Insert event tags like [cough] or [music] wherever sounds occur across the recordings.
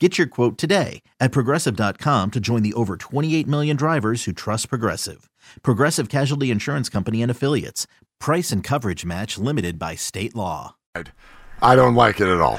Get your quote today at progressive.com to join the over 28 million drivers who trust Progressive. Progressive Casualty Insurance Company and Affiliates. Price and coverage match limited by state law. I don't like it at all.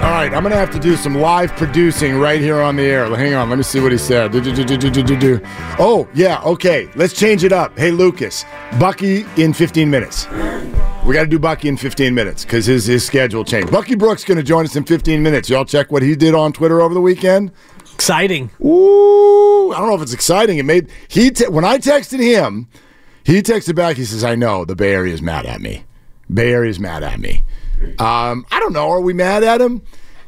All right, I'm going to have to do some live producing right here on the air. Hang on, let me see what he said. Do-do-do-do-do-do-do. Oh, yeah, okay. Let's change it up. Hey, Lucas, Bucky in 15 minutes. We got to do Bucky in 15 minutes because his, his schedule changed. Bucky Brooks going to join us in 15 minutes. Y'all check what he did on Twitter over the weekend. Exciting. Ooh, I don't know if it's exciting. It made he te- when I texted him, he texted back. He says, "I know the Bay Area is mad at me. Bay Area is mad at me." Um, I don't know. Are we mad at him?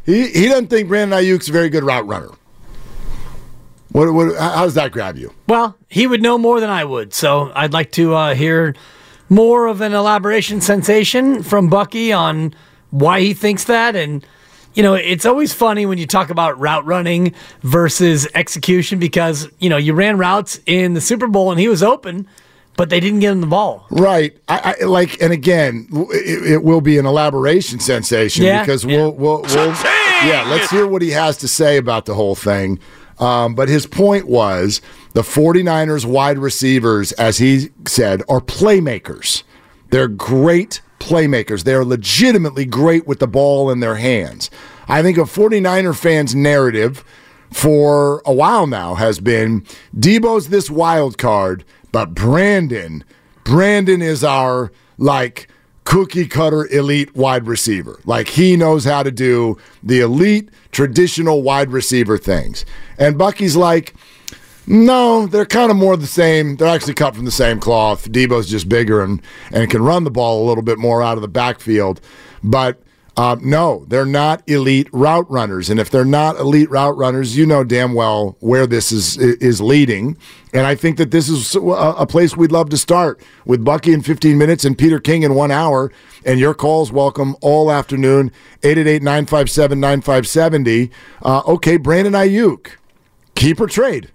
He he doesn't think Brandon Aiyuk's a very good route runner. What, what how does that grab you? Well, he would know more than I would, so I'd like to uh, hear more of an elaboration sensation from Bucky on why he thinks that. And, you know, it's always funny when you talk about route running versus execution because, you know, you ran routes in the Super Bowl and he was open, but they didn't get him the ball. Right. I, I like, and again, it, it will be an elaboration sensation Yeah, because yeah. we'll, we'll, we'll yeah. Let's hear what he has to say about the whole thing. Um, but his point was the 49ers wide receivers, as he said, are playmakers. They're great playmakers. They're legitimately great with the ball in their hands. I think a 49er fan's narrative for a while now has been Deebo's this wild card, but Brandon, Brandon is our like cookie cutter elite wide receiver. Like he knows how to do the elite traditional wide receiver things. And Bucky's like, no, they're kind of more the same. They're actually cut from the same cloth. Deebo's just bigger and, and can run the ball a little bit more out of the backfield. But uh, no, they're not elite route runners. And if they're not elite route runners, you know damn well where this is is leading. And I think that this is a, a place we'd love to start with Bucky in 15 minutes and Peter King in one hour. And your calls welcome all afternoon, 888 957 9570. Uh, Okay, Brandon Aiyuk, keep or trade?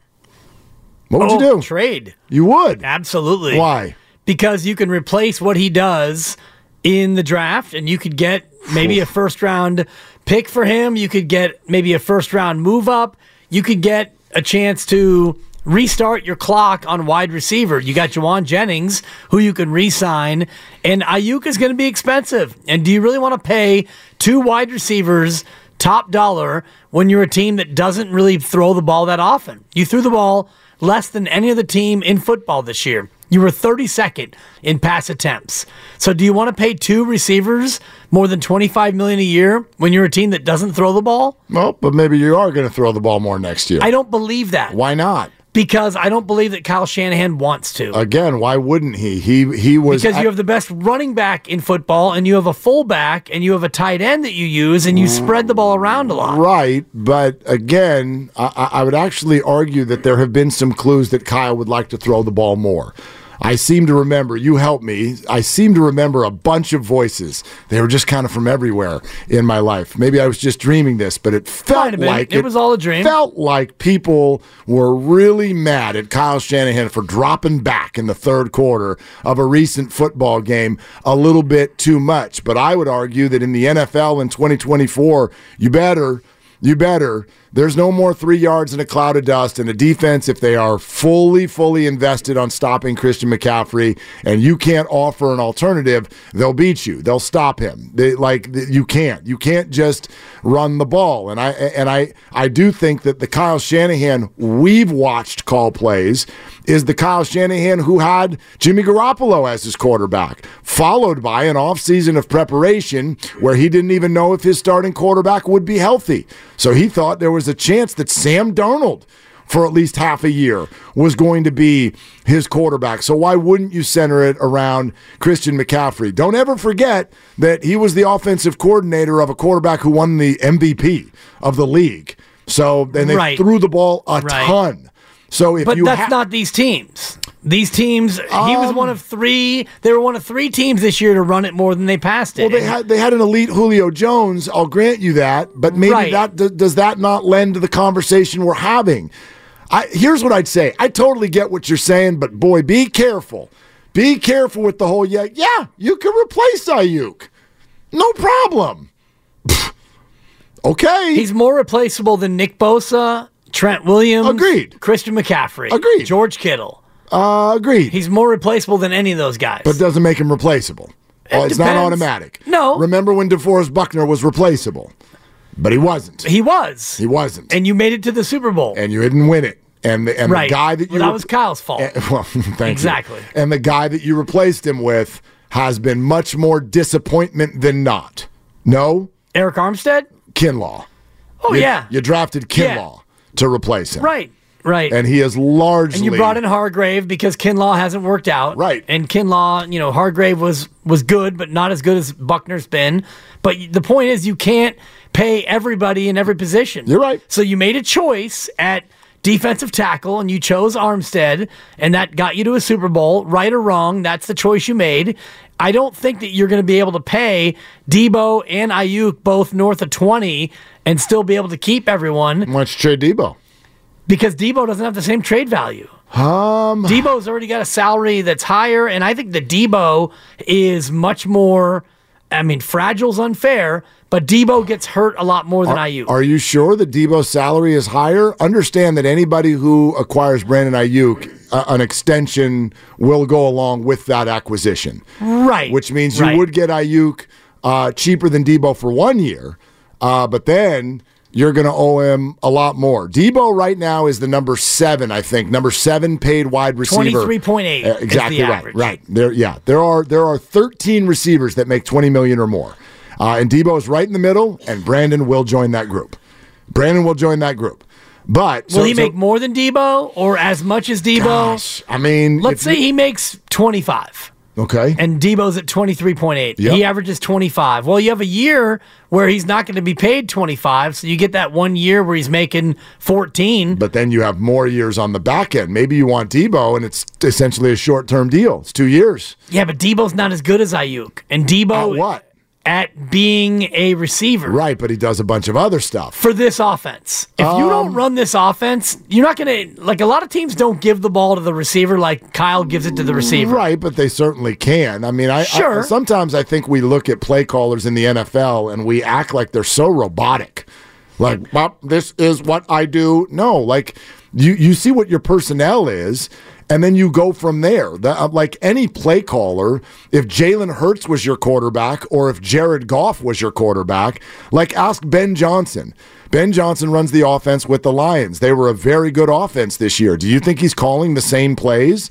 What would Oh, you do? Trade. You would. Absolutely. Why? Because you can replace what he does in the draft and you could get maybe a first round pick for him. You could get maybe a first round move up. You could get a chance to restart your clock on wide receiver. You got Jauan Jennings, who you can re sign, and Aiyuk is going to be expensive. And do you really want to pay two wide receivers top dollar when you're a team that doesn't really throw the ball that often? You threw the ball less than any other team in football this year. You were 32nd in pass attempts. So do you want to pay two receivers more than 25 million a year when you're a team that doesn't throw the ball? Well, but maybe you are going to throw the ball more next year. I don't believe that. Why not? Because I don't believe that Kyle Shanahan wants to. Again, why wouldn't he? He he was because you have the best running back in football and you have a fullback and you have a tight end that you use and you spread the ball around a lot. right, but again, I, I I would actually argue that there have been some clues that Kyle would like to throw the ball more. I seem to remember, you helped me, I seem to remember a bunch of voices. They were just kind of from everywhere in my life. Maybe I was just dreaming this, but it felt like it, it was all a dream. Felt like people were really mad at Kyle Shanahan for dropping back in the third quarter of a recent football game a little bit too much. But I would argue that in the NFL in 2024, you better you better. There's no more three yards in a cloud of dust. And a defense, if they are fully, fully invested on stopping Christian McCaffrey, and you can't offer an alternative, they'll beat you. They'll stop him. They, like you can't. You can't just run the ball. And I and I I do think that the Kyle Shanahan we've watched call plays is the Kyle Shanahan who had Jimmy Garoppolo as his quarterback, followed by an offseason of preparation where he didn't even know if his starting quarterback would be healthy. So he thought there was a chance that Sam Darnold for at least half a year was going to be his quarterback. So why wouldn't you center it around Christian McCaffrey? Don't ever forget that he was the offensive coordinator of a quarterback who won the MVP of the league. So and they right. threw the ball a right. ton. So if but that's ha- not these teams. These teams, um, he was one of um, three. They were one of three teams this year to run it more than they passed it. Well, they had they had an elite Julio Jones. I'll grant you that, but maybe right. that does that not lend to the conversation we're having? I, here's what I'd say. I totally get what you're saying, but boy, be careful. Be careful with the whole yeah, yeah, you can replace Aiyuk. No problem. [laughs] okay. He's more replaceable than Nick Bosa Trent Williams. Agreed. Christian McCaffrey. Agreed. George Kittle. Uh, agreed. He's more replaceable than any of those guys. But doesn't make him replaceable. It oh, it's not automatic. No. Remember when DeForest Buckner was replaceable? But he wasn't. He was. He wasn't. And you made it to the Super Bowl. And you didn't win it. And the, and right. the guy that you well, that was Kyle's fault. And, well, [laughs] thank exactly. You. And the guy that you replaced him with has been much more disappointment than not. No, Arik Armstead, Kinlaw. Oh you, yeah, you drafted Kinlaw. Yeah to replace him. Right. Right. And he is largely And you brought in Hargrave because Kinlaw hasn't worked out. Right. And Kinlaw, you know, Hargrave was was good, but not as good as Buckner's been. But the point is you can't pay everybody in every position. You're right. So you made a choice at defensive tackle and you chose Armstead and that got you to a Super Bowl, right or wrong, that's the choice you made. I don't think that you're going to be able to pay Deebo and Aiyuk both north of 20 and still be able to keep everyone. Why don't you trade Deebo? Because Deebo doesn't have the same trade value. Um, Deebo's already got a salary that's higher, and I think the Deebo is much more. I mean, fragile's unfair, but Deebo gets hurt a lot more than are. Are you sure that Deebo's salary is higher? Understand that anybody who acquires Brandon Aiyuk, uh, an extension will go along with that acquisition. Right. Which means you right. would get Aiyuk uh, cheaper than Deebo for one year uh, but then you're going to owe him a lot more. Deebo right now is the number seven, I think, number seven paid wide receiver. Twenty three point eight. Uh, exactly right. Average. Right there. Yeah, there are there are 13 receivers that make 20 million or more, uh, and Deebo is right in the middle, and Brandon will join that group. Brandon will join that group. But will so, he make more than Deebo or as much as Deebo? Gosh, I mean, let's say he makes 25. Okay. And Deebo's at 23.8. Yep. He averages 25. Well, you have a year where he's not going to be paid 25, so you get that one year where he's making 14. But then you have more years on the back end. Maybe you want Deebo and it's essentially a short-term deal. It's 2 years. Yeah, but Deebo's not as good as Aiyuk. And Deebo At what? At being a receiver. Right, but he does a bunch of other stuff. For this offense. If um, you don't um, run this offense, you're not going to, like a lot of teams don't give the ball to the receiver like Kyle gives it to the receiver. Right, but they certainly can. I mean, I, sure. I sometimes I think we look at play callers in the NFL and we act like they're so robotic. Like, well, this is what I do. No, like you you see what your personnel is and then you go from there. The, uh, like any play caller, if Jalen Hurts was your quarterback or if Jared Goff was your quarterback, like ask Ben Johnson. Ben Johnson runs the offense with the Lions. They were a very good offense this year. Do you think he's calling the same plays?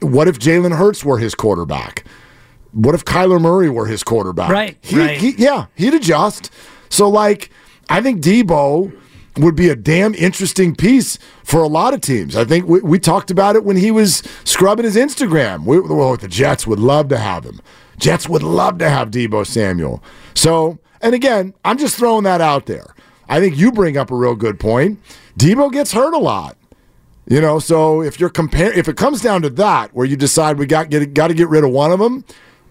What if Jalen Hurts were his quarterback? What if Kyler Murray were his quarterback? Right. He, right. He, yeah, he'd adjust. So, like, I think Deebo would be a damn interesting piece for a lot of teams. I think we, we talked about it when he was scrubbing his Instagram. We, well, the Jets would love to have him. Jets would love to have Deebo Samuel. So, and again, I'm just throwing that out there. I think you bring up a real good point. Deebo gets hurt a lot. You know, so if you're compare, if it comes down to that, where you decide we got get got to get rid of one of them,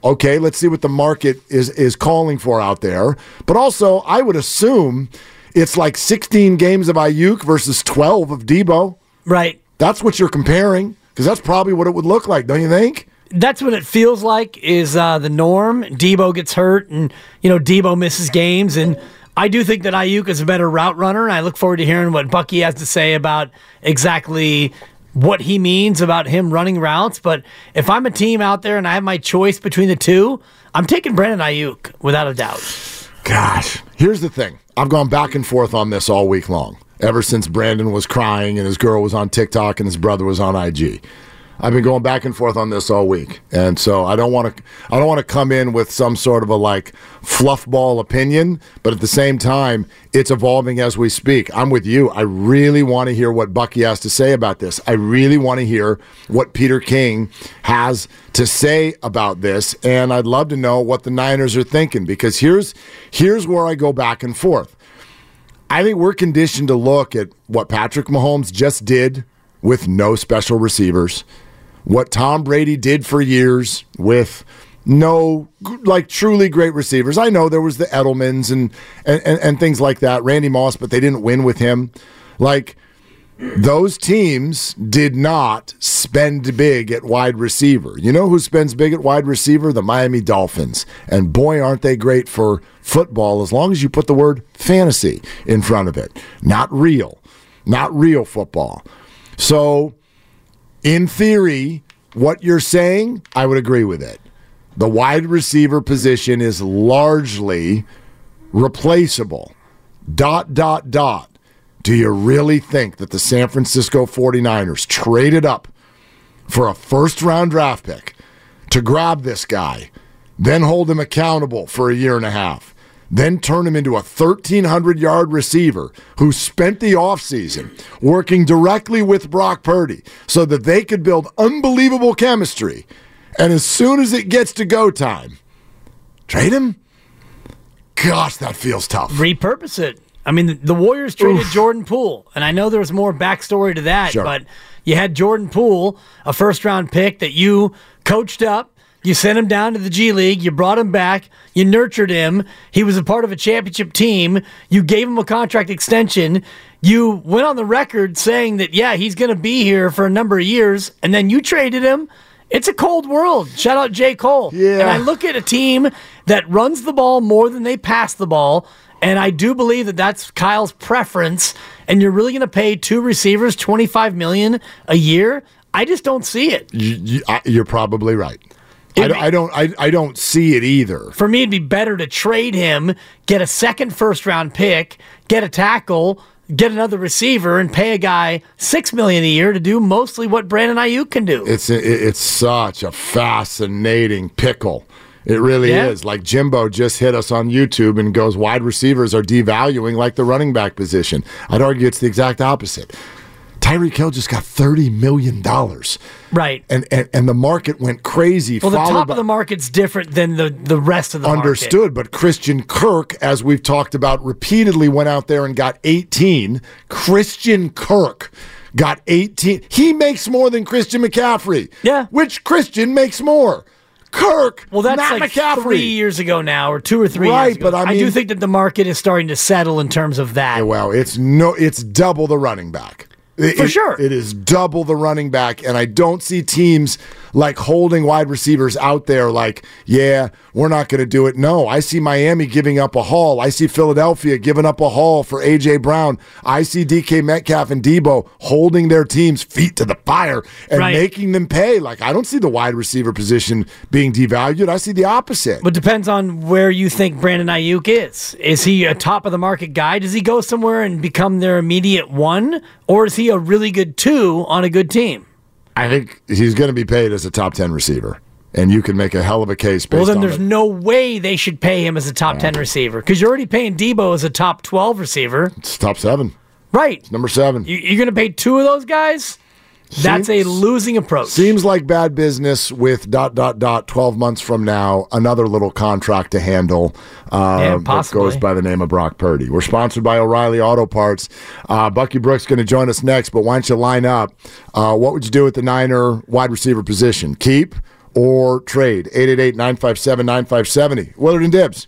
okay, let's see what the market is is calling for out there. But also, I would assume it's like 16 games of Aiyuk versus 12 of Deebo. Right. That's what you're comparing because that's probably what it would look like, don't you think? That's what it feels like is uh, the norm. Deebo gets hurt, and you know Deebo misses games, and I do think that Aiyuk is a better route runner, and I look forward to hearing what Bucky has to say about exactly what he means about him running routes. But if I'm a team out there and I have my choice between the two, I'm taking Brandon Aiyuk without a doubt. Gosh, here's the thing. I've gone back and forth on this all week long, ever since Brandon was crying and his girl was on TikTok and his brother was on IG. I've been going back and forth on this all week, and so I don't want to. I don't want to come in with some sort of a like fluff ball opinion, but at the same time, it's evolving as we speak. I'm with you. I really want to hear what Bucky has to say about this. I really want to hear what Peter King has to say about this, and I'd love to know what the Niners are thinking because here's here's where I go back and forth. I think we're conditioned to look at what Patrick Mahomes just did with no special receivers what Tom Brady did for years with no like truly great receivers. I know there was the Edelmans and, and, and, and things like that, Randy Moss, but they didn't win with him. Like those teams did not spend big at wide receiver. You know who spends big at wide receiver? The Miami Dolphins. And boy, aren't they great for football as long as you put the word fantasy in front of it. Not real. Not real football. So in theory, what you're saying, I would agree with it. The wide receiver position is largely replaceable. Dot, dot, dot. Do you really think that the San Francisco 49ers traded up for a first round draft pick to grab this guy, then hold him accountable for a year and a half? Then turn him into a 1,300 yard receiver who spent the offseason working directly with Brock Purdy so that they could build unbelievable chemistry. And as soon as it gets to go time, trade him? Gosh, that feels tough. Repurpose it. I mean, the, Warriors traded Oof. Jordan Poole, and I know there was more backstory to that, sure. but you had Jordan Poole, a first round pick that you coached up you sent him down to the G League. You brought him back. You nurtured him. He was a part of a championship team. You gave him a contract extension. You went on the record saying that, yeah, he's going to be here for a number of years. And then you traded him. It's a cold world. Shout out J. Cole. Yeah. And I look at a team that runs the ball more than they pass the ball. And I do believe that that's Kyle's preference. And you're really going to pay two receivers 25 million a year? I just don't see it. You, you, are probably right. I, I, don't I, I don't see it either. For me, it'd be better to trade him, get a second first round pick, get a tackle, get another receiver, and pay a guy six million a year to do mostly what Brandon Aiyuk can do. It's it's such a fascinating pickle. It really yeah. is. Like Jimbo just hit us on YouTube and goes, wide receivers are devaluing like the running back position. I'd argue it's the exact opposite. Tyreek Hill just got thirty million dollars. Right. And, and and the market went crazy. Well, the top by, of the market's different than the, the rest of the market. understood, market. but Christian Kirk, as we've talked about repeatedly, went out there and got 18. Christian Kirk got 18. He makes more than Christian McCaffrey. Yeah. Which Christian makes more? Kirk. Well, that's not like McCaffrey. three years ago now, or two or three right, years ago. But I, mean, I do think that the market is starting to settle in terms of that. Yeah, well, it's no, it's double the running back. It, For sure. It is double the running back. And I don't see teams like holding wide receivers out there like, yeah, we're not going to do it. No, I see Miami giving up a haul. I see Philadelphia giving up a haul for A.J. Brown. I see DK Metcalf and Deebo holding their teams' feet to the fire and right. making them pay. Like, I don't see the wide receiver position being devalued. I see the opposite. But it depends on where you think Brandon Aiyuk is. Is he a top of the market guy? Does he go somewhere and become their immediate one? Or is he a really good two on a good team? I think he's going to be paid as a top 10 receiver. And you can make a hell of a case Well, then there's no way they should pay him as a top yeah. 10 receiver because you're already paying Deebo as a top 12 receiver. It's top seven. Right. It's number seven. You, are going to pay two of those guys? That's Seems- a losing approach. Seems like bad business with dot dot dot. Twelve months from now, another little contract to handle. Uh, Yeah, that possibly. goes by the name of Brock Purdy. We're sponsored by O'Reilly Auto Parts. Uh, Bucky Brooks going to join us next, but why don't you line up? Uh, what would you do with the Niner wide receiver position? Keep or trade? 888-957-9570. Willard and Dibs.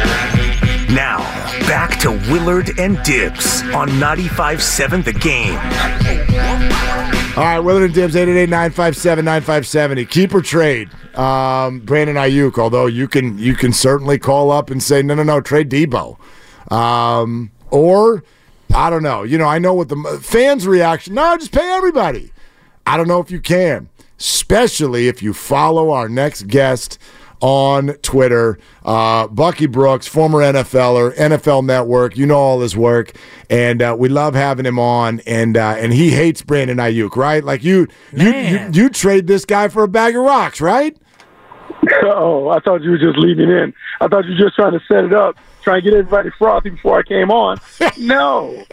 to Willard and Dibs on 95.7 The Game. All right, Willard and Dibs, 888-957-9570. Keep or trade. Um, Brandon Aiyuk, although you can you can certainly call up and say, no, no, no, trade Deebo. Um, or, I don't know. You know, I know what the fans' reaction, no, just pay everybody. I don't know if you can, especially if you follow our next guest on Twitter. Uh, Bucky Brooks, former NFLer, NFL Network. You know all his work, and uh, we love having him on. And uh, and he hates Brandon Aiyuk, right? Like you, you, you, you trade this guy for a bag of rocks, right? [laughs] Oh, I thought you were just leading in. I thought you were just trying to set it up, trying to get everybody frothy before I came on. [laughs] no,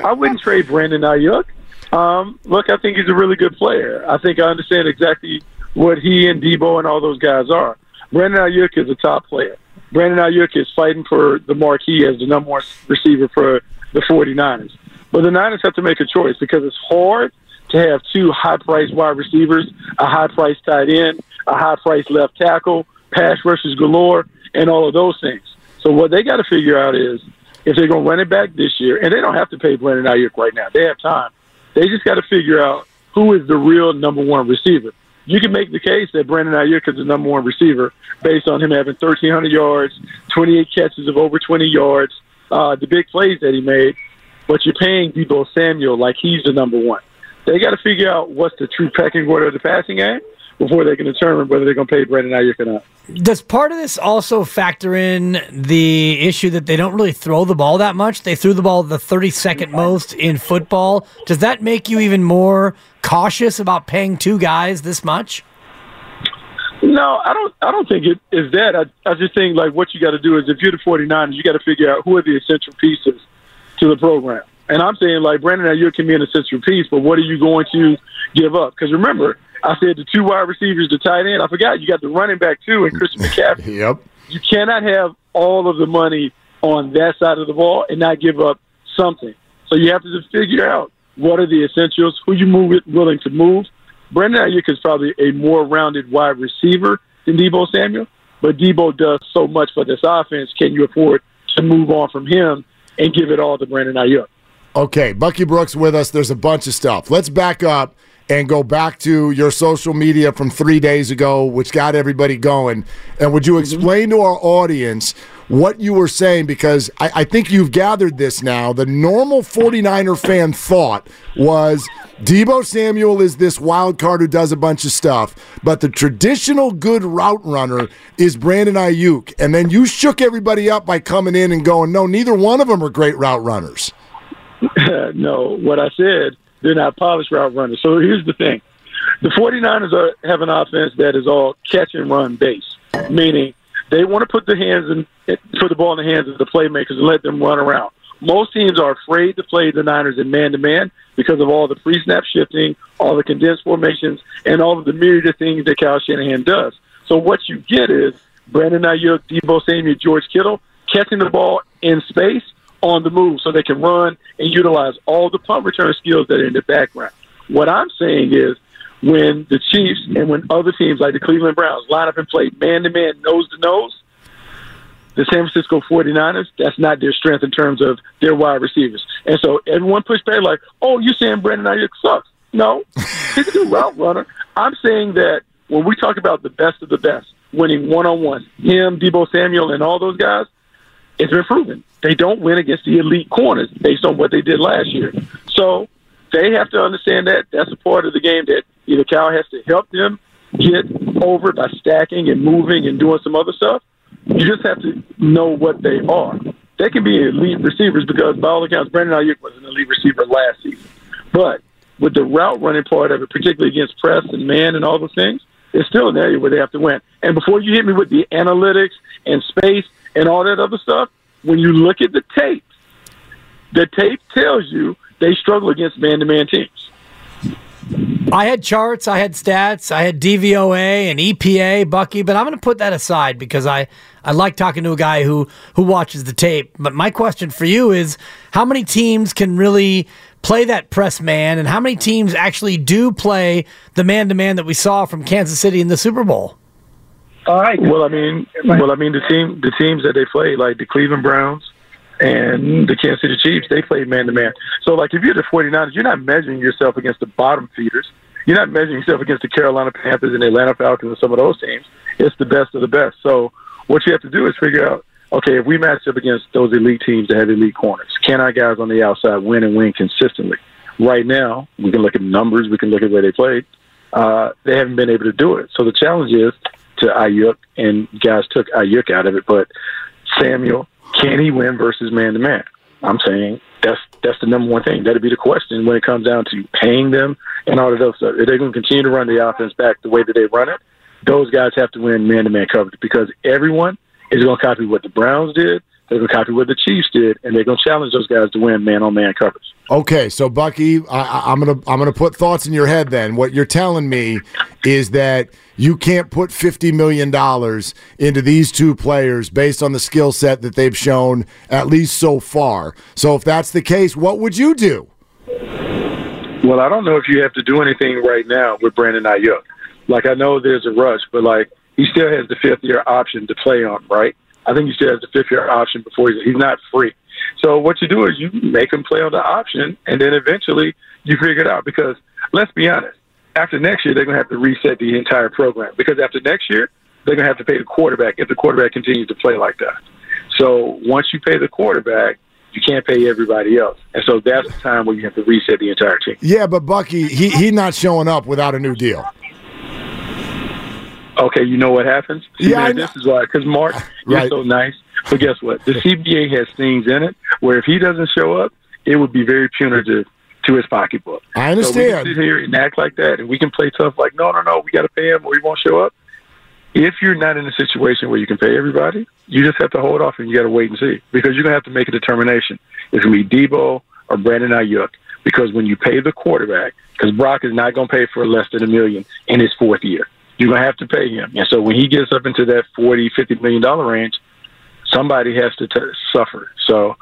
I wouldn't trade Brandon Aiyuk. Um, look, I think he's a really good player. I think I understand exactly what he and Deebo and all those guys are. Brandon Aiyuk is a top player. Brandon Aiyuk is fighting for the marquee as the number one receiver for the 49ers. But the Niners have to make a choice because it's hard to have two high-priced wide receivers, a high-priced tight end, a high-priced left tackle, pass rushers galore, and all of those things. So what they got to figure out is if they're going to run it back this year, and they don't have to pay Brandon Aiyuk right now. They have time. They just got to figure out who is the real number one receiver. You can make the case that Brandon Aiyuk is the number one receiver based on him having 1,300 yards, 28 catches of over 20 yards, uh, the big plays that he made. But you're paying Deebo Samuel like he's the number one. They got to figure out what's the true pecking order of the passing game before they can determine whether they're going to pay Brandon Aiyuk or not. Does part of this also factor in the issue that they don't really throw the ball that much? They threw the ball the 32nd most in football. Does that make you even more cautious about paying two guys this much? No, I don't. I don't think it is that. I, I just think like what you got to do is if you're the 49ers, you got to figure out who are the essential pieces to the program. And I'm saying like Brandon Aiyuk can be an essential piece, but what are you going to give up? Because remember, I said the two wide receivers, the tight end. I forgot you got the running back too, and Christian [laughs] McCaffrey. Yep. You cannot have all of the money on that side of the ball and not give up something. So you have to figure out what are the essentials, who you move it, willing to move. Brandon Aiyuk is probably a more rounded wide receiver than Deebo Samuel, but Deebo does so much for this offense. Can you afford to move on from him and give it all to Brandon Aiyuk? Okay, Bucky Brooks with us. There's a bunch of stuff. Let's back up and go back to your social media from three days ago, which got everybody going. And would you Mm-hmm. explain to our audience what you were saying? Because I, I think you've gathered this now. The normal 49er fan thought was Deebo Samuel is this wild card who does a bunch of stuff, but the traditional good route runner is Brandon Aiyuk. And then you shook everybody up by coming in and going, no, neither one of them are great route runners. [laughs] no, what I said, they're not polished route runners. So here's the thing. The 49ers are, have an offense that is all catch and run based, meaning they want to put the hands in, put the ball in the hands of the playmakers and let them run around. Most teams are afraid to play the Niners in man to man because of all the pre snap shifting, all the condensed formations, and all of the myriad of things that Kyle Shanahan does. So what you get is Brandon Aiyuk, Deebo Samuel, George Kittle catching the ball in space on the move so they can run and utilize all the punt return skills that are in the background. What I'm saying is when the Chiefs and when other teams like the Cleveland Browns line up and play man to man, nose to nose, the San Francisco 49ers, that's not their strength in terms of their wide receivers. And so everyone pushed back like, oh, you're saying Brandon Aiyuk sucks. No, he's a good route runner. I'm saying that when we talk about the best of the best, winning one on one, him, Deebo Samuel, and all those guys, it's been proven. They don't win against the elite corners based on what they did last year. So they have to understand that that's a part of the game that either Cal has to help them get over by stacking and moving and doing some other stuff. You just have to know what they are. They can be elite receivers because, by all accounts, Brandon Aiyuk was an elite receiver last season. But with the route running part of it, particularly against press and man and all those things, it's still an area where they have to win. And before you hit me with the analytics and space and all that other stuff, when you look at the tape, the tape tells you they struggle against man-to-man teams. I had charts, I had stats, I had DVOA and EPA, Bucky, but I'm going to put that aside because I, I like talking to a guy who, who watches the tape. But my question for you is how many teams can really play that press man and how many teams actually do play the man to man that we saw from Kansas City in the Super Bowl? All right. Well, I mean, well, I mean, the team, the teams that they play, like the Cleveland Browns and the Kansas City Chiefs, they play man to man. So, like, if you're the 49ers, you're not measuring yourself against the bottom feeders. You're not measuring yourself against the Carolina Panthers and the Atlanta Falcons and some of those teams. It's the best of the best. So, what you have to do is figure out, okay, if we match up against those elite teams that have elite corners, can our guys on the outside win and win consistently? Right now, we can look at numbers, we can look at where they played. Uh, they haven't been able to do it. So the challenge is to Aiyuk, and guys took Aiyuk out of it, but Samuel, can he win versus man to man? I'm saying that's that's the number one thing. That'd be the question when it comes down to paying them and all of those stuff. If they're going to continue to run the offense back the way that they run it, those guys have to win man to man coverage because everyone is going to copy what the Browns did. They're going to copy what the Chiefs did, and they're going to challenge those guys to win man on man coverage. Okay, so Bucky, I, I'm gonna I'm gonna put thoughts in your head. Then what you're telling me is that you can't put fifty million dollars into these two players based on the skill set that they've shown at least so far. So if that's the case, what would you do? Well, I don't know if you have to do anything right now with Brandon Aiyuk. Like I know there's a rush, but like he still has the fifth year option to play on, right? I think he still has the fifth year option before he's, he's not free. So what you do is you make him play on the option, and then eventually you figure it out. Because let's be honest, after next year they're going to have to reset the entire program. Because after next year they're going to have to pay the quarterback if the quarterback continues to play like that. So once you pay the quarterback, you can't pay everybody else, and so that's the time where you have to reset the entire team. Yeah, but Bucky, he he not showing up without a new deal. Okay, you know what happens? See, Yeah, I man, know. this is why. Because Mark, you're so nice. But guess what? The CBA has things in it where if he doesn't show up, it would be very punitive to his pocketbook. I So we understand. sit here and act like that, and we can play tough. Like, no, no, no, we got to pay him, or he won't show up. If you're not in a situation where you can pay everybody, you just have to hold off and you got to wait and see because you're gonna have to make a determination. It's gonna be Deebo or Brandon Aiyuk because when you pay the quarterback, because Brock is not gonna pay for less than a million in his fourth year, you're gonna have to pay him. And so when he gets up into that forty, fifty million dollar range, somebody has to t- suffer. So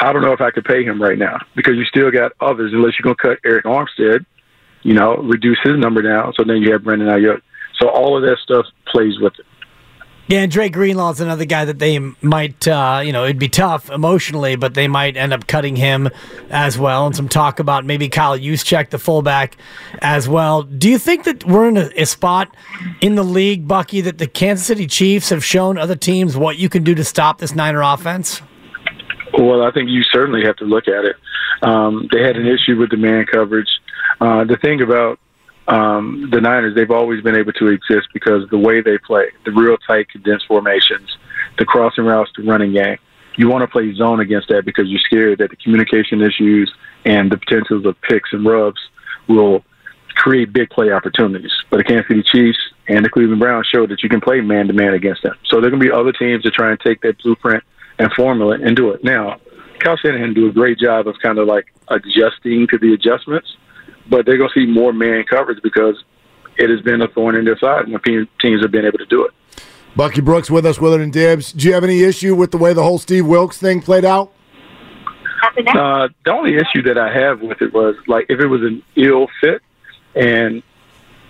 I don't know if I could pay him right now because you still got others unless you're going to cut Arik Armstead, you know, reduce his number down. So then you have Brandon Aiyuk. So all of that stuff plays with it. Yeah, and Dre Greenlaw's another guy that they might, uh, you know, it'd be tough emotionally, but they might end up cutting him as well. And some talk about maybe Kyle Juszczyk, the fullback, as well. Do you think that we're in a, a, spot in the league, Bucky, that the Kansas City Chiefs have shown other teams what you can do to stop this Niner offense? Well, I think you certainly have to look at it. Um, they had an issue with the man coverage. Uh, the thing about um, the Niners, they've always been able to exist because the way they play, the real tight, condensed formations, the crossing routes, the running game. You want to play zone against that because you're scared that the communication issues and the potentials of picks and rubs will create big play opportunities. But the Kansas City Chiefs and the Cleveland Browns showed that you can play man to man against them. So there are going to be other teams that try and take that blueprint and formula and do it. Now, Kyle Shanahan do a great job of kind of like adjusting to the adjustments but they're going to see more man coverage because it has been a thorn in their side when teams have been able to do it. Bucky Brooks with us, Willard and Dibs. Do you have any issue with the way the whole Steve Wilks thing played out? Uh, the only issue that I have with it was like if it was an ill fit, and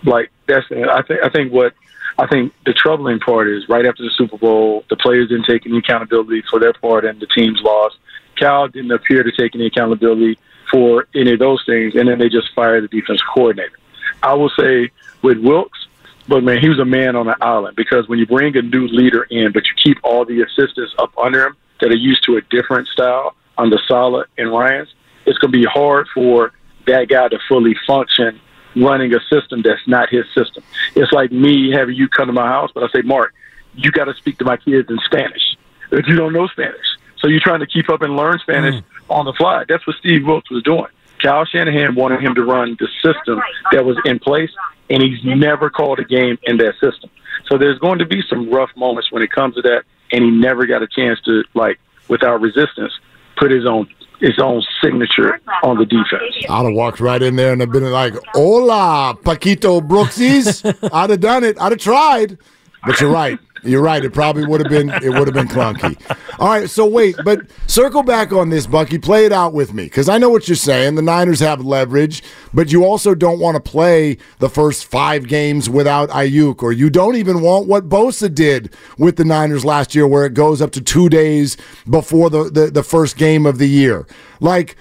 like that's I think I think what I think the troubling part is right after the Super Bowl, the players didn't take any accountability for their part and the team's loss. Cal didn't appear to take any accountability for any of those things, and then they just fire the defense coordinator. I will say with Wilks, but man, he was a man on an island because when you bring a new leader in, but you keep all the assistants up under him that are used to a different style under Saleh and Ryans, it's going to be hard for that guy to fully function running a system that's not his system. It's like me having you come to my house, but I say, Mark, you got to speak to my kids in Spanish if you don't know Spanish. So you're trying to keep up and learn Spanish mm. On the fly. That's what Steve Wilks was doing. Kyle Shanahan wanted him to run the system that was in place, and he's never called a game in that system. So there's going to be some rough moments when it comes to that, and he never got a chance to, like, without resistance, put his own his own signature on the defense. I'd have walked right in there and have been like, "Hola, Paquito Brooksies." [laughs] I'd have done it. I'd have tried. But you're right. You're right. It probably would have been it would have been clunky. All right, so wait, but circle back on this, Bucky. Play it out with me because I know what you're saying. The Niners have leverage, but you also don't want to play the first five games without Aiyuk, or you don't even want what Bosa did with the Niners last year, where it goes up to two days before the the, the first game of the year. Like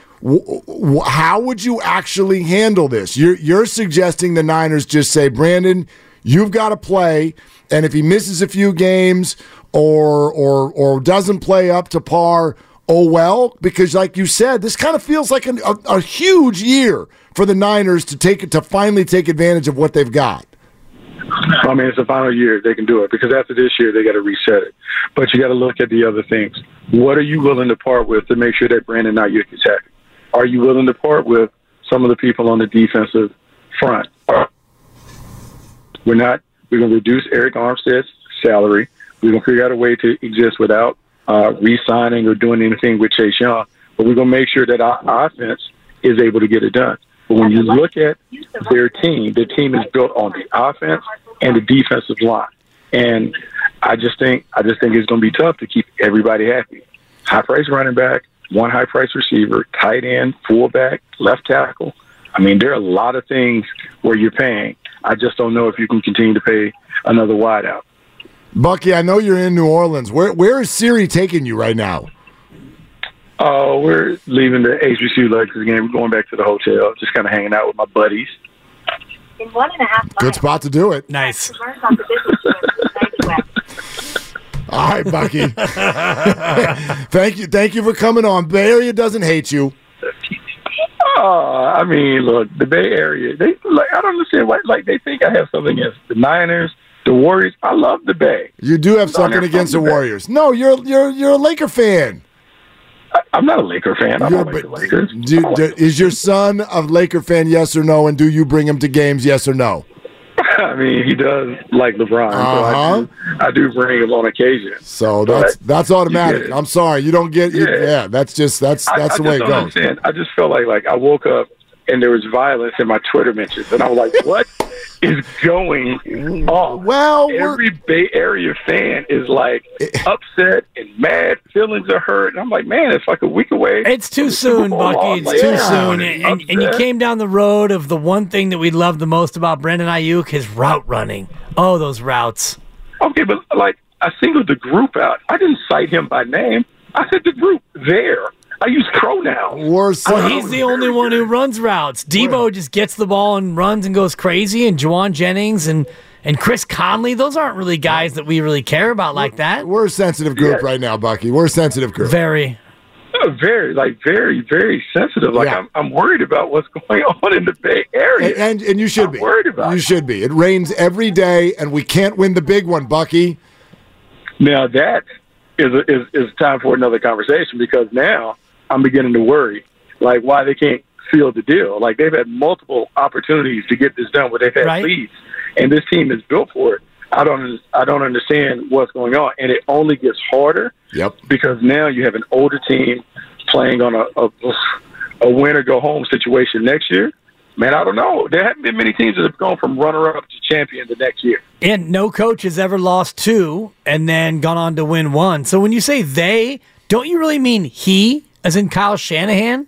how would you actually handle this? You're, you're suggesting the Niners just say, Brandon, you've got to play. And if he misses a few games or or or doesn't play up to par, oh well, because like you said, this kind of feels like an, a, a huge year for the Niners to take to finally take advantage of what they've got. I mean, it's the final year they can do it because after this year they got to reset it. But you got to look at the other things. What are you willing to part with to make sure that Brandon Aiyuk is happy? Are you willing to part with some of the people on the defensive front? We're not we're going to reduce Arik Armstead's salary. We're going to figure out a way to exist without uh, re-signing or doing anything with Chase Young. But we're going to make sure that our offense is able to get it done. But when you look at their team, their team is built on the offense and the defensive line. And I just think I just think it's going to be tough to keep everybody happy. High price running back, one high price receiver, tight end, fullback, left tackle. I mean, there are a lot of things where you're paying. I just don't know if you can continue to pay another wideout. Bucky, I know you're in New Orleans. Where where is Siri taking you right now? Oh, uh, we're leaving the HBCU Lakers game, We're going back to the hotel, just kind of hanging out with my buddies. In one and a half miles, Good spot to do it. Nice. [laughs] All right, Bucky. [laughs] thank you, thank you for coming on. Bay Area doesn't hate you. Oh, I mean, look, the Bay Area. They like I don't understand why. Like they think I have something against the Niners, the Warriors. I love the Bay. You do have something against the, the Warriors. No, you're you're you're a Laker fan. I, am not a Laker fan. I don't like the Lakers. Do, do, is your son a Laker fan? Yes or no? And do you bring him to games? Yes or no? [laughs] I mean, he does like LeBron, uh-huh. so I uh-huh. do, I do bring him on occasion. So that's but that's automatic. I'm sorry, you don't get. You, yeah. yeah, that's just that's that's I, the I way it goes. Understand. I just felt like like I woke up and there was violence in my Twitter mentions, and I was like, "What [laughs] is going on?" Well, every Bay Area fan is like [laughs] upset and mad. Feelings are hurt. And I'm like, man, it's like a week away. It's too soon, Bucky. It's Like, too yeah, soon. And, and, and you came down the road of the one thing that we love the most about Brandon Aiyuk, his route running. Oh, those routes. Okay, but like I singled the group out. I didn't cite him by name. I said the group there. I use pronouns. Worse. Well, he's the only one who runs routes. Deebo just gets the ball and runs and goes crazy, and Jauan Jennings and and Chris Conley. Those aren't really guys that we really care about like that. We're a sensitive group right now, Bucky. We're a sensitive group. Very. Uh, Very, like, very, very sensitive. Like, Yeah. I'm, I'm worried about what's [laughs] going on in the Bay Area. And, and and you should I'm be worried about You it. should be. It rains every day, and we can't win the big one, Bucky. Now that is is is time for another conversation because now I'm beginning to worry, like why they can't seal the deal. Like they've had multiple opportunities to get this done, where they've had Right. leads, and this team is built for it. I don't I don't understand what's going on, and it only gets harder Yep. because now you have an older team playing on a a, a win or go home situation next year. Man, I don't know. There haven't been many teams that have gone from runner up to champion the next year. And no coach has ever lost two and then gone on to win one. So when you say they, don't you really mean he, as in Kyle Shanahan?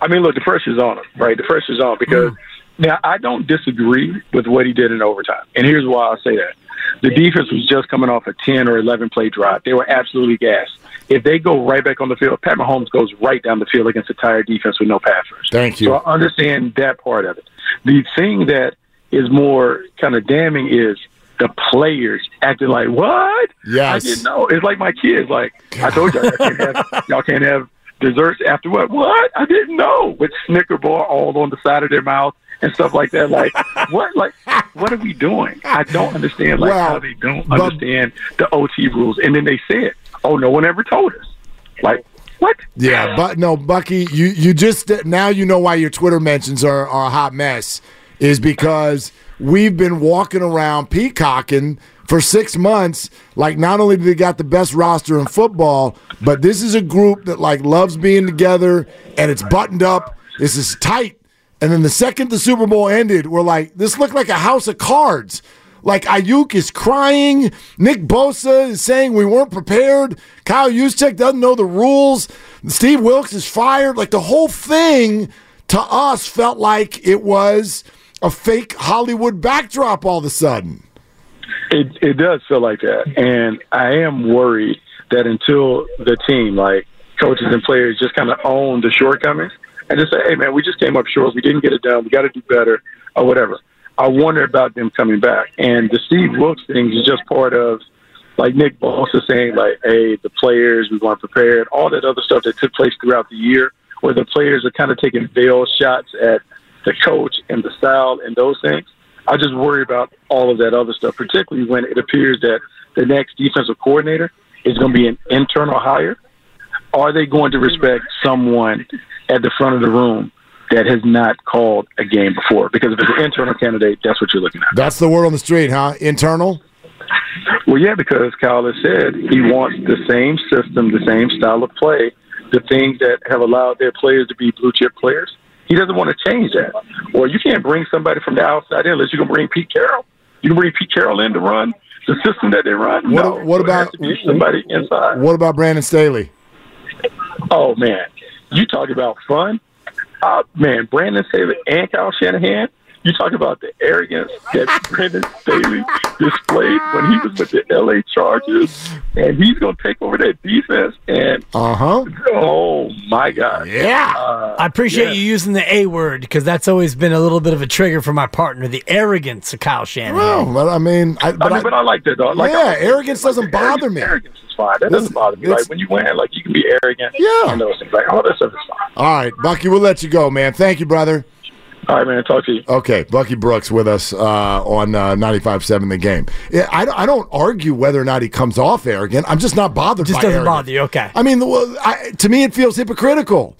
I mean, look, the pressure's on him, right? The pressure's on because mm. now I don't disagree with what he did in overtime, and here's why I say that: the defense was just coming off a ten or eleven play drive; they were absolutely gassed. If they go right back on the field, Pat Mahomes goes right down the field against a tired defense with no pass rush. Thank you. So I understand that part of it. The thing that is more kind of damning is the players acting like, "What? Yes. I didn't know." It's like my kids. Like I told y'all, y'all can't have, [laughs] y'all can't have desserts after what? What? I didn't know. With Snicker bar all on the side of their mouth and stuff like that. Like [laughs] what? Like what are we doing? I don't understand. Like Well, how they don't but- understand the OT rules. And then they said, "Oh, no one ever told us." Like what? Yeah, but no, Bucky, you you just now you know why your Twitter mentions are, are a hot mess is because we've been walking around peacocking for six months. Like, not only do they got the best roster in football, but this is a group that like loves being together and it's buttoned up. This is tight. And then the second the Super Bowl ended, we're like, this looked like a house of cards. Like Aiyuk is crying. Nick Bosa is saying we weren't prepared. Kyle Juszczyk doesn't know the rules. Steve Wilks is fired. Like the whole thing to us felt like it was a fake Hollywood backdrop all of a sudden. It it does feel like that, and I am worried that until the team, like coaches and players, just kind of own the shortcomings and just say, "Hey, man, we just came up short. We didn't get it done. We got to do better, or whatever." I wonder about them coming back, and the Steve Wilks thing is just part of, like Nick Bosa saying, like, "Hey, the players, we weren't prepared." All that other stuff that took place throughout the year, where the players are kind of taking veiled shots at the coach and the style and those things. I just worry about all of that other stuff, particularly when it appears that the next defensive coordinator is going to be an internal hire. Are they going to respect someone at the front of the room that has not called a game before? Because if it's an internal candidate, that's what you're looking at. That's the word on the street, huh? Internal? Well, yeah, because Kyle has said he wants the same system, the same style of play, the things that have allowed their players to be blue chip players. He doesn't want to change that. Or you can't bring somebody from the outside in unless you can bring Pete Carroll. You can bring Pete Carroll in to run the system that they run. What, no, what about somebody inside? What about Brandon Staley? Oh man, you talk about fun. Uh, man, Brandon Staley and Kyle Shanahan. You talk about the arrogance that Brandon Staley displayed when he was with the LA Chargers, and he's going to take over that defense. And Uh huh. oh my God, Yeah. Uh, I appreciate yeah. you using the A word because that's always been a little bit of a trigger for my partner, the arrogance of Kyle Shanahan. well, but I mean, I, I but mean, I, but I like that though. Like, Yeah, like arrogance like, doesn't the arrogance- bother me. Arrogance is fine. That It's- doesn't bother me. Like when you win, like you can be arrogant. Yeah. and those things. Like all that stuff is fine. all right, Bucky, we'll let you go, man. Thank you, brother. All right, man. Talk to you. Okay, Bucky Brooks with us uh, on uh, 95.7 The Game. Yeah, I, don't- I don't argue whether or not he comes off arrogant. I'm just not bothered Just by doesn't arrogance. bother you. Okay. I mean, well, I, to me, it feels hypocritical.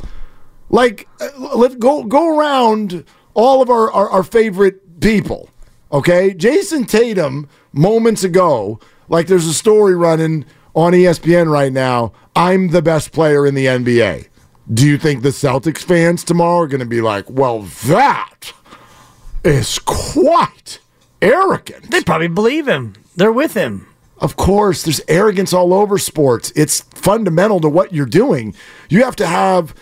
Like, uh, let go go around all of our, our, our favorite people. Okay, Jayson Tatum moments ago, like there's a story running on ESPN right now. I'm the best player in the NBA. Do you think the Celtics fans tomorrow are going to be like, well, that is quite arrogant. They probably believe him. They're with him. Of course, there's arrogance all over sports. It's fundamental to what you're doing. You have to have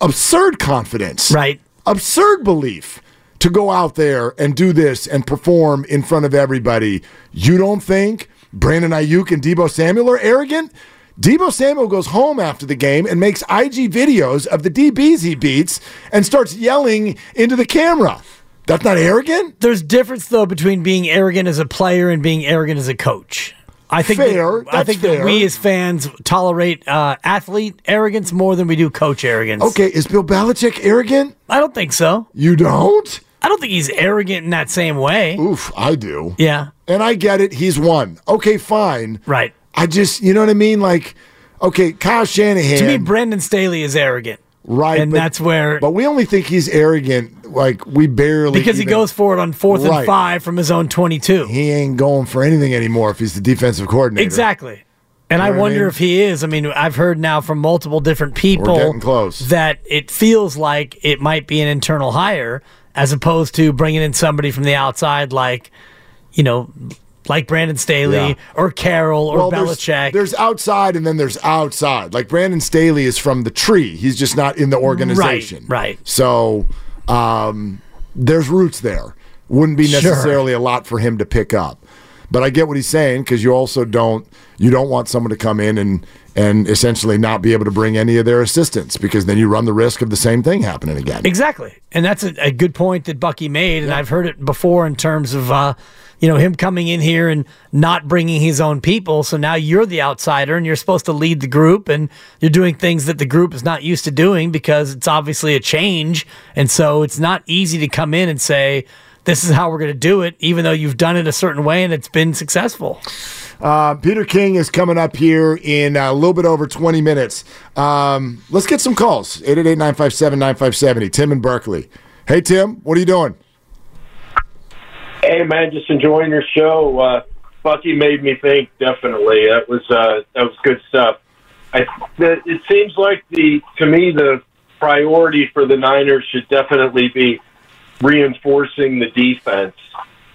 absurd confidence, Right. Absurd belief to go out there and do this and perform in front of everybody. You don't think Brandon Aiyuk and Deebo Samuel are arrogant? Deebo Samuel goes home after the game and makes IG videos of the DBs he beats and starts yelling into the camera. That's not arrogant? There's difference though between being arrogant as a player and being arrogant as a coach. I think Fair. That, I think fair. that we as fans tolerate uh, athlete arrogance more than we do coach arrogance. Okay, is Bill Belichick arrogant? I don't think so. You don't? I don't think he's arrogant in that same way. Oof, I do. Yeah. And I get it. He's won. Okay, fine. Right. I just, you know what I mean? Like, okay, Kyle Shanahan. To me, Brandon Staley is arrogant. right. and but- that's where But we only think he's arrogant. Like, we barely. because he goes for it on fourth Right. and five from his own twenty-two. He ain't going for anything anymore if he's the defensive coordinator. Exactly. And I know I wonder mean? if he is. I mean, I've heard now from multiple different people close. that it feels like it might be an internal hire as opposed to bringing in somebody from the outside, like, you know, like Brandon Staley Yeah. or Carroll or Well, there's, Belichick. there's outside and then there's outside. Like Brandon Staley is from the tree. He's just not in the organization. right. right. So um, there's roots there. Wouldn't be Sure. necessarily a lot for him to pick up. But I get what he's saying because you also don't you don't want someone to come in and and essentially not be able to bring any of their assistants because then you run the risk of the same thing happening again. Exactly. And that's a, a good point that Bucky made. And I've heard it before in terms of, uh, you know, him coming in here and not bringing his own people. So now you're the outsider and you're supposed to lead the group and you're doing things that the group is not used to doing because it's obviously a change. And so it's not easy to come in and say, this is how we're going to do it, even though you've done it a certain way and it's been successful. Uh, Peter King is coming up here in a little bit over 20 minutes. Um, let's get some calls 888 957 9570. Tim in Berkeley. Hey, Tim, what are you doing? Hey man, just enjoying your show. Uh, Bucky made me think. Definitely, that was uh, that was good stuff. I, the, it seems like the to me the priority for the Niners should definitely be reinforcing the defense.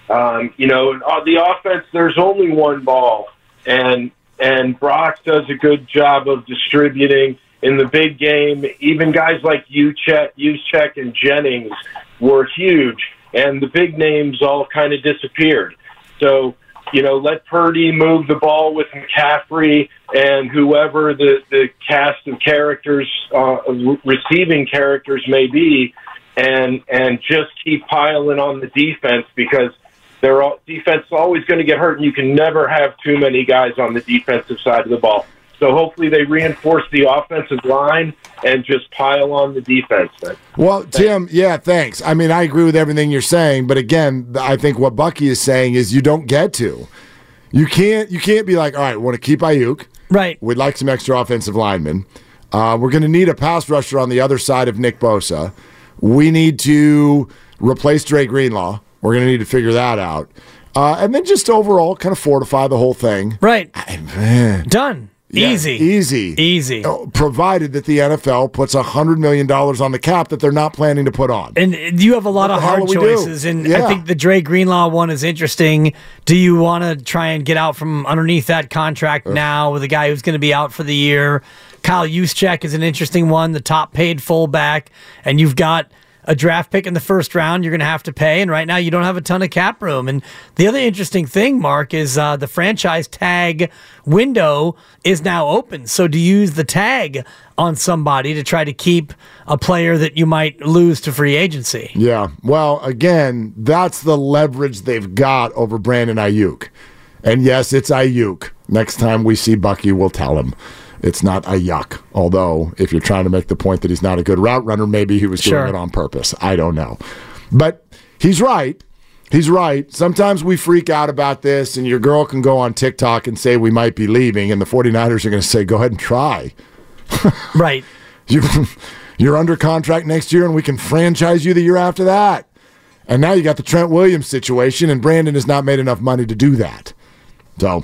Um, you know, uh, the offense. There's only one ball, and and Brock does a good job of distributing in the big game. Even guys like Juszczyk, Juszczyk and Jennings were huge, and the big names all kind of disappeared. So, you know, let Purdy move the ball with McCaffrey and whoever the, the cast of characters, uh, receiving characters may be, and and just keep piling on the defense because they're all, defense is always going to get hurt, and you can never have too many guys on the defensive side of the ball. So hopefully they reinforce the offensive line and just pile on the defense. Man. Well, Tim, yeah, thanks. I mean, I agree with everything you're saying, but again, I think what Bucky is saying is you don't get to. You can't. You can't be like, all right, we want to keep Aiyuk. Right. We'd like some extra offensive linemen. Uh, we're going to need a pass rusher on the other side of Nick Bosa. We need to replace Dre Greenlaw. We're going to need to figure that out. Uh, and then just overall kind of fortify the whole thing. Right. Man. Done. Yeah, Easy. Easy. Easy. Oh, Provided that the NFL puts a $100 million on the cap that they're not planning to put on. And you have a lot What of hard do we do? choices, and I think the Dre Greenlaw one is interesting. Do you want to try and get out from underneath that contract now with a guy who's going to be out for the year? Kyle Juszczyk is an interesting one, the top paid fullback, and you've got a draft pick in the first round you're going to have to pay, and right now you don't have a ton of cap room. And the other interesting thing, Mark, is uh, the franchise tag window is now open. So to use the tag on somebody to try to keep a player that you might lose to free agency. Yeah. Well, again, that's the leverage they've got over Brandon Aiyuk. And yes, it's Aiyuk. Next time we see Bucky, we'll tell him it's not Ayuk. Although, if you're trying to make the point that he's not a good route runner, maybe he was Sure. doing it on purpose. I don't know. But he's right. He's right. Sometimes we freak out about this, and your girl can go on TikTok and say we might be leaving, and the 49ers are going to say, go ahead and try. [laughs] Right. You, you're under contract next year, and we can franchise you the year after that. And now you got the Trent Williams situation, and Brandon has not made enough money to do that. So,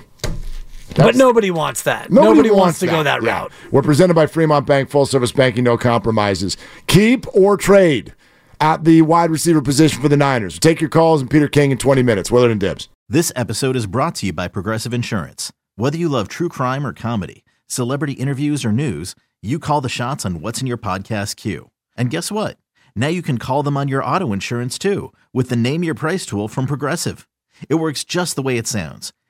But nobody wants that. nobody, Nobody, wants, to go that Yeah. route. We're presented by Fremont Bank, full service banking, no compromises. Keep or trade. at the wide receiver position for the Niners. Take your calls and Peter King in 20 minutes. Willard and Dibs. This episode is brought to you by Progressive Insurance. Whether you love true crime or comedy, celebrity interviews or news, you call the shots on what's in your podcast queue. And guess what? Now you can call them on your auto insurance too with the Name Your Price tool from Progressive. It works just the way it sounds.